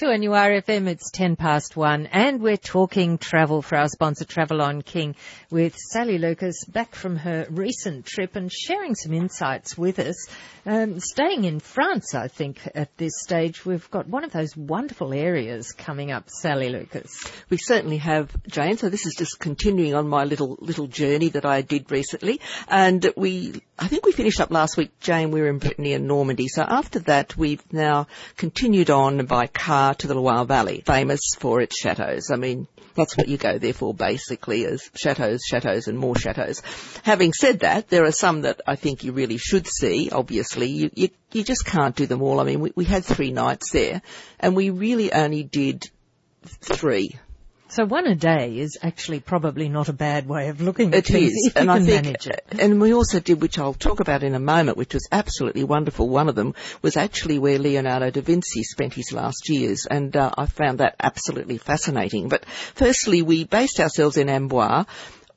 2NUR FM, it's 10 past one, and we're talking travel for our sponsor, Travel on King, with Sally Lucas back from her recent trip and sharing some insights with us. Um, staying in France, I think, at this stage, we've got one of those wonderful areas coming up, Sally Lucas. We certainly have, Jane. So this is just continuing on my little little journey that I did recently, and we, I think we finished up last week, Jane. We were in Brittany and Normandy. So after that, we've now continued on by car to the Loire Valley, famous for its chateaus. I mean, that's what you go there for basically is chateaus, chateaus and more chateaus. Having said that, there are some that I think you really should see, obviously. You, you, you just can't do them all. I mean, we, we had three nights there and we really only did three. So one a day is actually probably not a bad way of looking at it things. Is, and I think, and we also did, which I'll talk about in a moment, which was absolutely wonderful. One of them was actually where Leonardo da Vinci spent his last years, and uh, I found that absolutely fascinating. But firstly, we based ourselves in Amboise,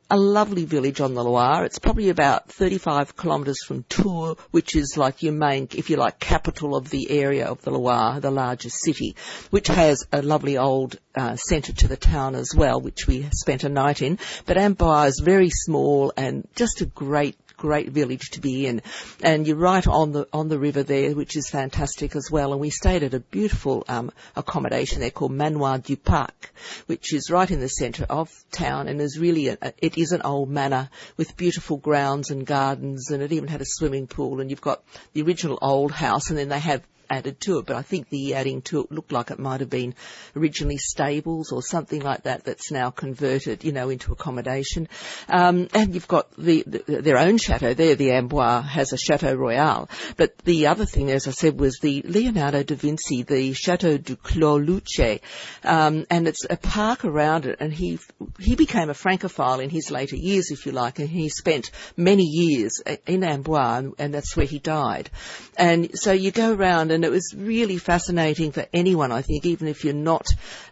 a lovely village on the Loire. It's probably about 35 kilometres from Tours, which is like your main, if you like, capital of the area of the Loire, the largest city, which has a lovely old uh, centre to the town as well, which we spent a night in. But Amboise is very small and just a great great village to be in. And you're right on the on the river there, which is fantastic as well. And we stayed at a beautiful um, accommodation there called Manoir du Parc, which is right in the centre of town and is really a, it is an old manor with beautiful grounds and gardens, and it even had a swimming pool. And you've got the original old house, and then they have added to it, but I think the adding to it looked like it might have been originally stables or something like that that's now converted, you know, into accommodation. Um, and you've got the, the, their own chateau there, the Amboise has a Chateau Royal. But the other thing, as I said, was the Leonardo da Vinci, the Chateau du Clos Luce, um, and it's a park around it, and he, he became a Francophile in his later years, if you like, and he spent many years in Amboise, and that's where he died. And so you go around and it was really fascinating for anyone, I think, even if you're not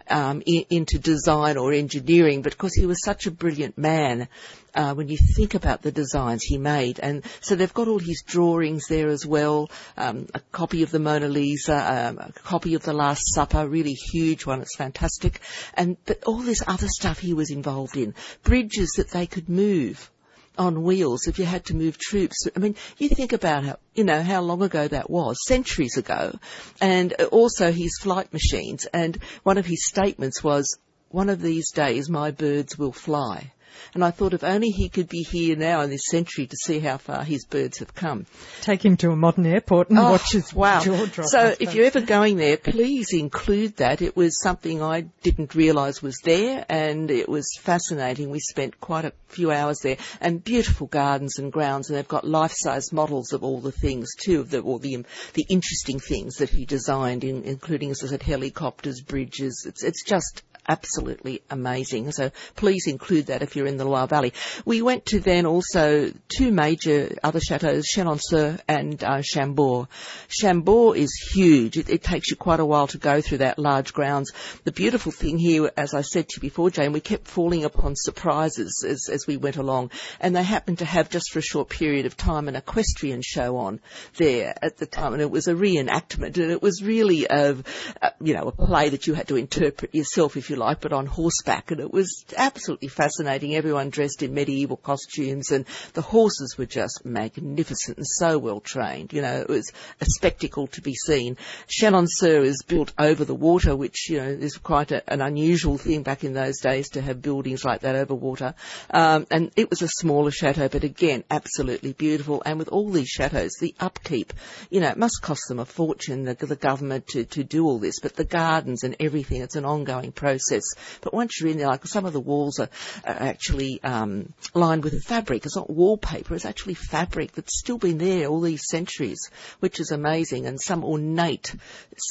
um, in, into design or engineering, but because he was such a brilliant man. Uh, when you think about the designs he made. And so they've got all his drawings there as well, um, a copy of the Mona Lisa, um, a copy of the Last Supper, really huge one, it's fantastic. And, but all this other stuff he was involved in, bridges that they could move on wheels if you had to move troops. I mean, you think about how, you know, how long ago that was, centuries ago. And also his flight machines. And one of his statements was, one of these days my birds will fly. And I thought if only he could be here now in this century to see how far his birds have come. Take him to a modern airport and oh, watch his wow. jaw drop. So if you're ever going there, please include that. It was something I didn't realise was there and it was fascinating. We spent quite a few hours there and beautiful gardens and grounds and they've got life-size models of all the things too, of the, all the, the interesting things that he designed, in, including, as I said, helicopters, bridges. It's, it's just absolutely amazing. So please include that if you're in the Loire Valley. We went to then also two major other chateaux, Chenonceaux and uh, Chambord. Chambord is huge. It, it, takes you quite a while to go through that large grounds. The beautiful thing here, as I said to you before, Jane, we kept falling upon surprises as, as we went along. And they happened to have just for a short period of time an equestrian show on there at the time. And it was a reenactment and it was really a, a you know, a play that you had to interpret yourself if you like, but on horseback. And it was absolutely fascinating. Everyone dressed in medieval costumes and the horses were just magnificent and so well trained. You know, it was a spectacle to be seen. Chenonceaux is built over the water, which, you know, is quite a, an unusual thing back in those days to have buildings like that over water. Um, and it was a smaller chateau, but again, absolutely beautiful. And with all these chateaus, the upkeep, you know, it must cost them a fortune, the, the government to, to do all this, but the gardens and everything, it's an ongoing process process. But once you're in there, like some of the walls are, are actually um, lined with fabric. It's not wallpaper. It's actually fabric that's still been there all these centuries, which is amazing. And some ornate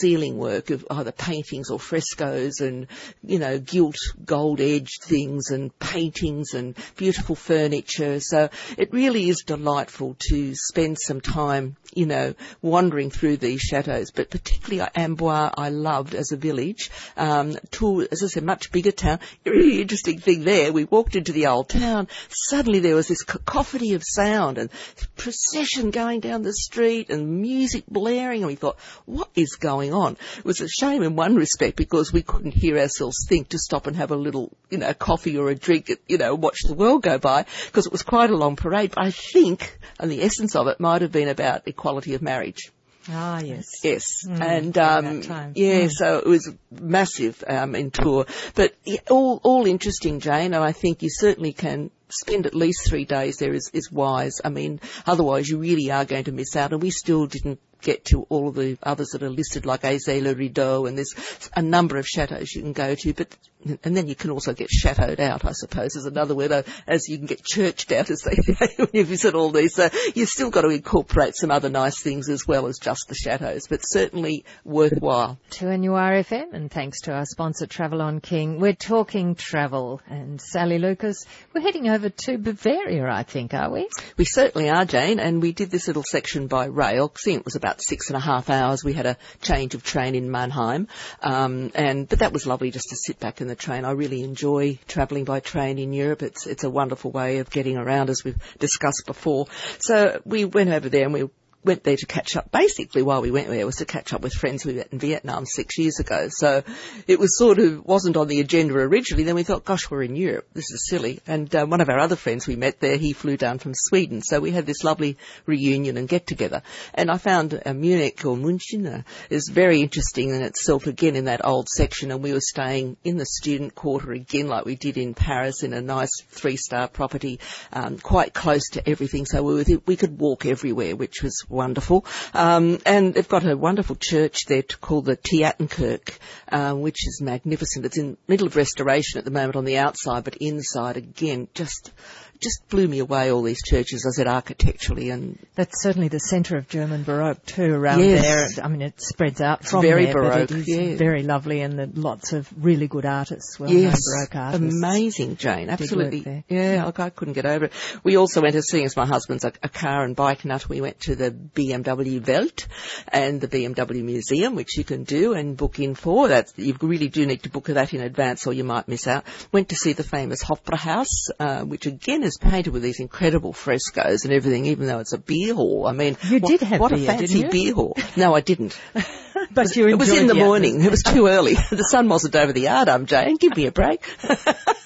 ceiling work of either paintings or frescoes and you know gilt gold edged things and paintings and beautiful furniture. So it really is delightful to spend some time you know, wandering through these chateaus, but particularly Amboise I loved as a village. Um, Tours was, as a much bigger town. Really interesting thing there. We walked into the old town. Suddenly there was this cacophony of sound and procession going down the street and music blaring. And we thought, what is going on? It was a shame in one respect because we couldn't hear ourselves think to stop and have a little, you know, coffee or a drink, you know, watch the world go by because it was quite a long parade. But I think, and the essence of it might have been about equality of marriage. Ah, yes. Yes. Mm, and, um, yeah, Mm. so it was massive, um, in Tours. But all, all interesting, Jane, and I think you certainly can spend at least three days there is, is wise. I mean, otherwise you really are going to miss out, and we still didn't get to all of the others that are listed like Azay-le-Rideau and there's a number of chateaus you can go to but and then you can also get chateaued out I suppose is another word uh, as you can get churched out as they say when you visit all these so you've still got to incorporate some other nice things as well as just the chateaus but certainly worthwhile 2NURFM and thanks to our sponsor Travel on King. We're talking travel and Sally Lucas, we're heading over to Bavaria I think, are we? We certainly are, Jane, and we did this little section by rail. Seeing it was about six and a half hours, we had a change of train in Mannheim, um, and but that was lovely just to sit back in the train. I really enjoy travelling by train in Europe. It's it's a wonderful way of getting around, as we've discussed before. So we went over there and we went there to catch up. Basically, while we went there was to catch up with friends we met in Vietnam six years ago. So it was sort of wasn't on the agenda originally. Then we thought, gosh, we're in Europe. This is silly. And um, one of our other friends we met there, he flew down from Sweden. So we had this lovely reunion and get together. And I found uh, Munich or München uh, is very interesting in itself. Again, in that old section, and we were staying in the student quarter again, like we did in Paris, in a nice three-star property, um, quite close to everything. So we were, we could walk everywhere, which was wonderful. Um, and they've got a wonderful church there called the Theatenkirk, uh, which is magnificent. It's in middle of restoration at the moment on the outside, but inside again, just just blew me away. All these churches, I said architecturally and That's certainly the centre of German Baroque too around Yes. there. I mean, it spreads out from very there, but Baroque, it is yeah. very lovely and the, lots of really good artists, well-known yes, Baroque artists. amazing, Jane. Absolutely. Yeah, look, I couldn't get over it. We also went to seeing as my husband's a, a car and bike nut. We went to the BMW Welt and the BMW Museum, which you can do and book in for. That you really do need to book that in advance, or you might miss out. Went to see the famous Hofbräuhaus, uh, which again is painted with these incredible frescoes and everything, even though it's a beer hall. I mean, You what, did have what beer, a fancy beer hall. No, I didn't. But you It was in the, the morning. It was too early. the sun wasn't over the yardarm, Jane. Give me a break.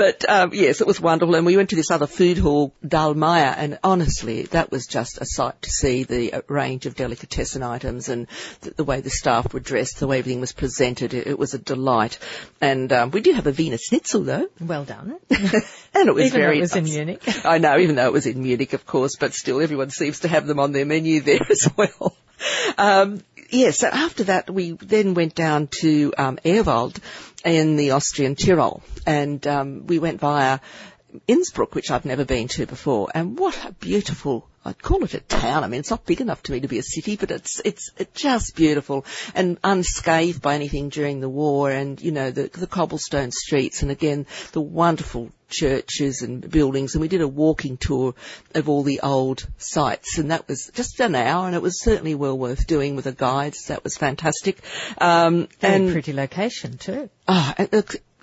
but um, yes, it was wonderful. And we went to this other food hall, Dallmayr, and honestly, that was just a sight to see the uh, range of delicatessen items and the, the way the staff were dressed, the way everything was presented. It, it was a delight. And um, we did have a Wiener Schnitzel though, Well done. and it was Even though very it was in. Munich. I know, even though it was in Munich, of course, but still, everyone seems to have them on their menu there as well. Um, yeah, so after that, we then went down to um, Ehrwald in the Austrian Tyrol, and um, we went via Innsbruck, which I've never been to before, and what a beautiful. I'd call it a town. I mean, it's not big enough to me to be a city, but it's it's it's just beautiful and unscathed by anything during the war. And you know the the cobblestone streets, and again the wonderful churches and buildings. And we did a walking tour of all the old sites, and that was just an hour, and it was certainly well worth doing with the guides. That was fantastic. Um, Very and pretty location too. Ah,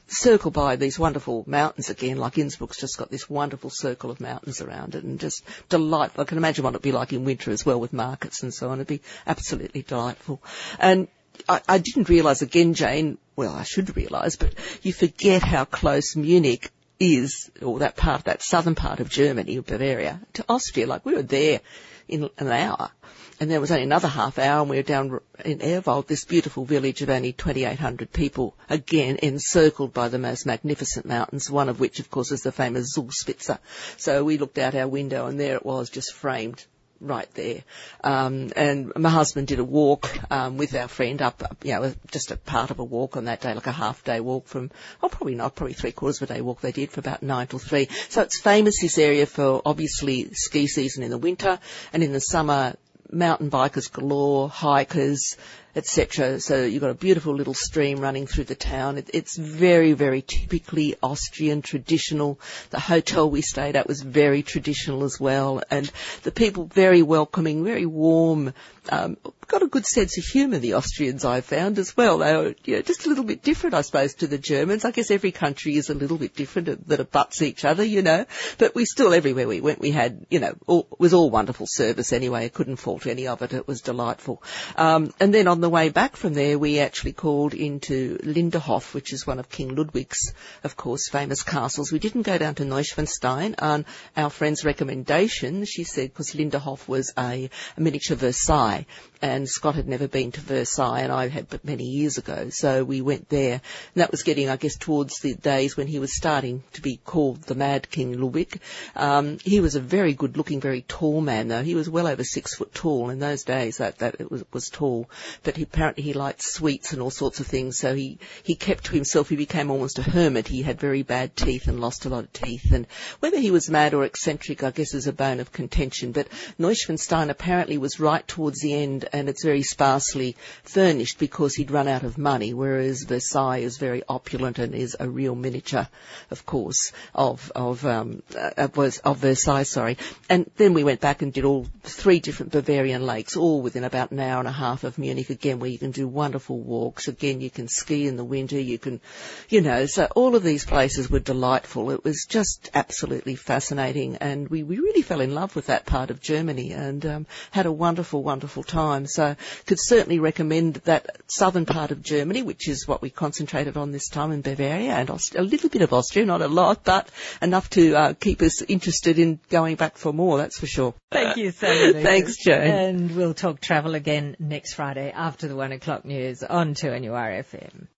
circled by these wonderful mountains again, like Innsbruck's just got this wonderful circle of mountains around it and just delightful. I can imagine what it'd be like in winter as well with markets and so on. It'd be absolutely delightful. And I, I didn't realise again, Jane, well, I should realise, but you forget how close Munich is, or that part, that southern part of Germany, Bavaria, to Austria. Like we were there in an hour. And there was only another half hour and we were down in Ehrwald, this beautiful village of only 2,800 people, again encircled by the most magnificent mountains, one of which of course is the famous Zugspitze. So we looked out our window and there it was just framed right there. Um, and my husband did a walk um, with our friend up, up, you know, just a part of a walk on that day, like a half day walk from, oh, probably not, probably three quarters of a day walk they did for about nine till three. So it's famous this area for obviously ski season in the winter and in the summer mountain bikers galore, hikers, etc. So you've got a beautiful little stream running through the town. It, it's very, very typically Austrian, traditional. The hotel we stayed at was very traditional as well, and the people very welcoming, very warm. Um, got a good sense of humour, the Austrians I found as well. They were you know, just a little bit different, I suppose, to the Germans. I guess every country is a little bit different that abuts each other, you know. But we still, everywhere we went, we had, you know, all, it was all wonderful service anyway. I couldn't fault any of it. It was delightful. Um, and then on the way back from there, we actually called into Linderhof, which is one of King Ludwig's, of course, famous castles. We didn't go down to Neuschwanstein on our friend's recommendation. She said, because Linderhof was a, a miniature Versailles and Scott had never been to Versailles and I had but many years ago. So we went there and that was getting, I guess, towards the days when he was starting to be called the Mad King Ludwig. Um, he was a very good looking, very tall man though. He was well over six foot tall in those days that, that it was, was tall. But he, apparently he liked sweets and all sorts of things. So he, he kept to himself. He became almost a hermit. He had very bad teeth and lost a lot of teeth. And whether he was mad or eccentric, I guess is a bone of contention. But Neuschwanstein apparently was right towards the end and it's very sparsely furnished because he'd run out of money, whereas Versailles is very opulent and is a real miniature, of course, of of um, uh, was of Versailles. Sorry, and then we went back and did all three different Bavarian lakes, all within about an hour and a half of Munich. Again, where you can do wonderful walks. Again, you can ski in the winter. You can, you know, so all of these places were delightful. It was just absolutely fascinating, and we, we really fell in love with that part of Germany and um, had a wonderful, wonderful time. So could certainly recommend that southern part of Germany, which is what we concentrated on this time in Bavaria and Aust- a little bit of Austria, not a lot, but enough to uh, keep us interested in going back for more, that's for sure. Thank you, Sally. Thanks, Joan. And we'll talk travel again next Friday after the one o'clock news on 2NURFM.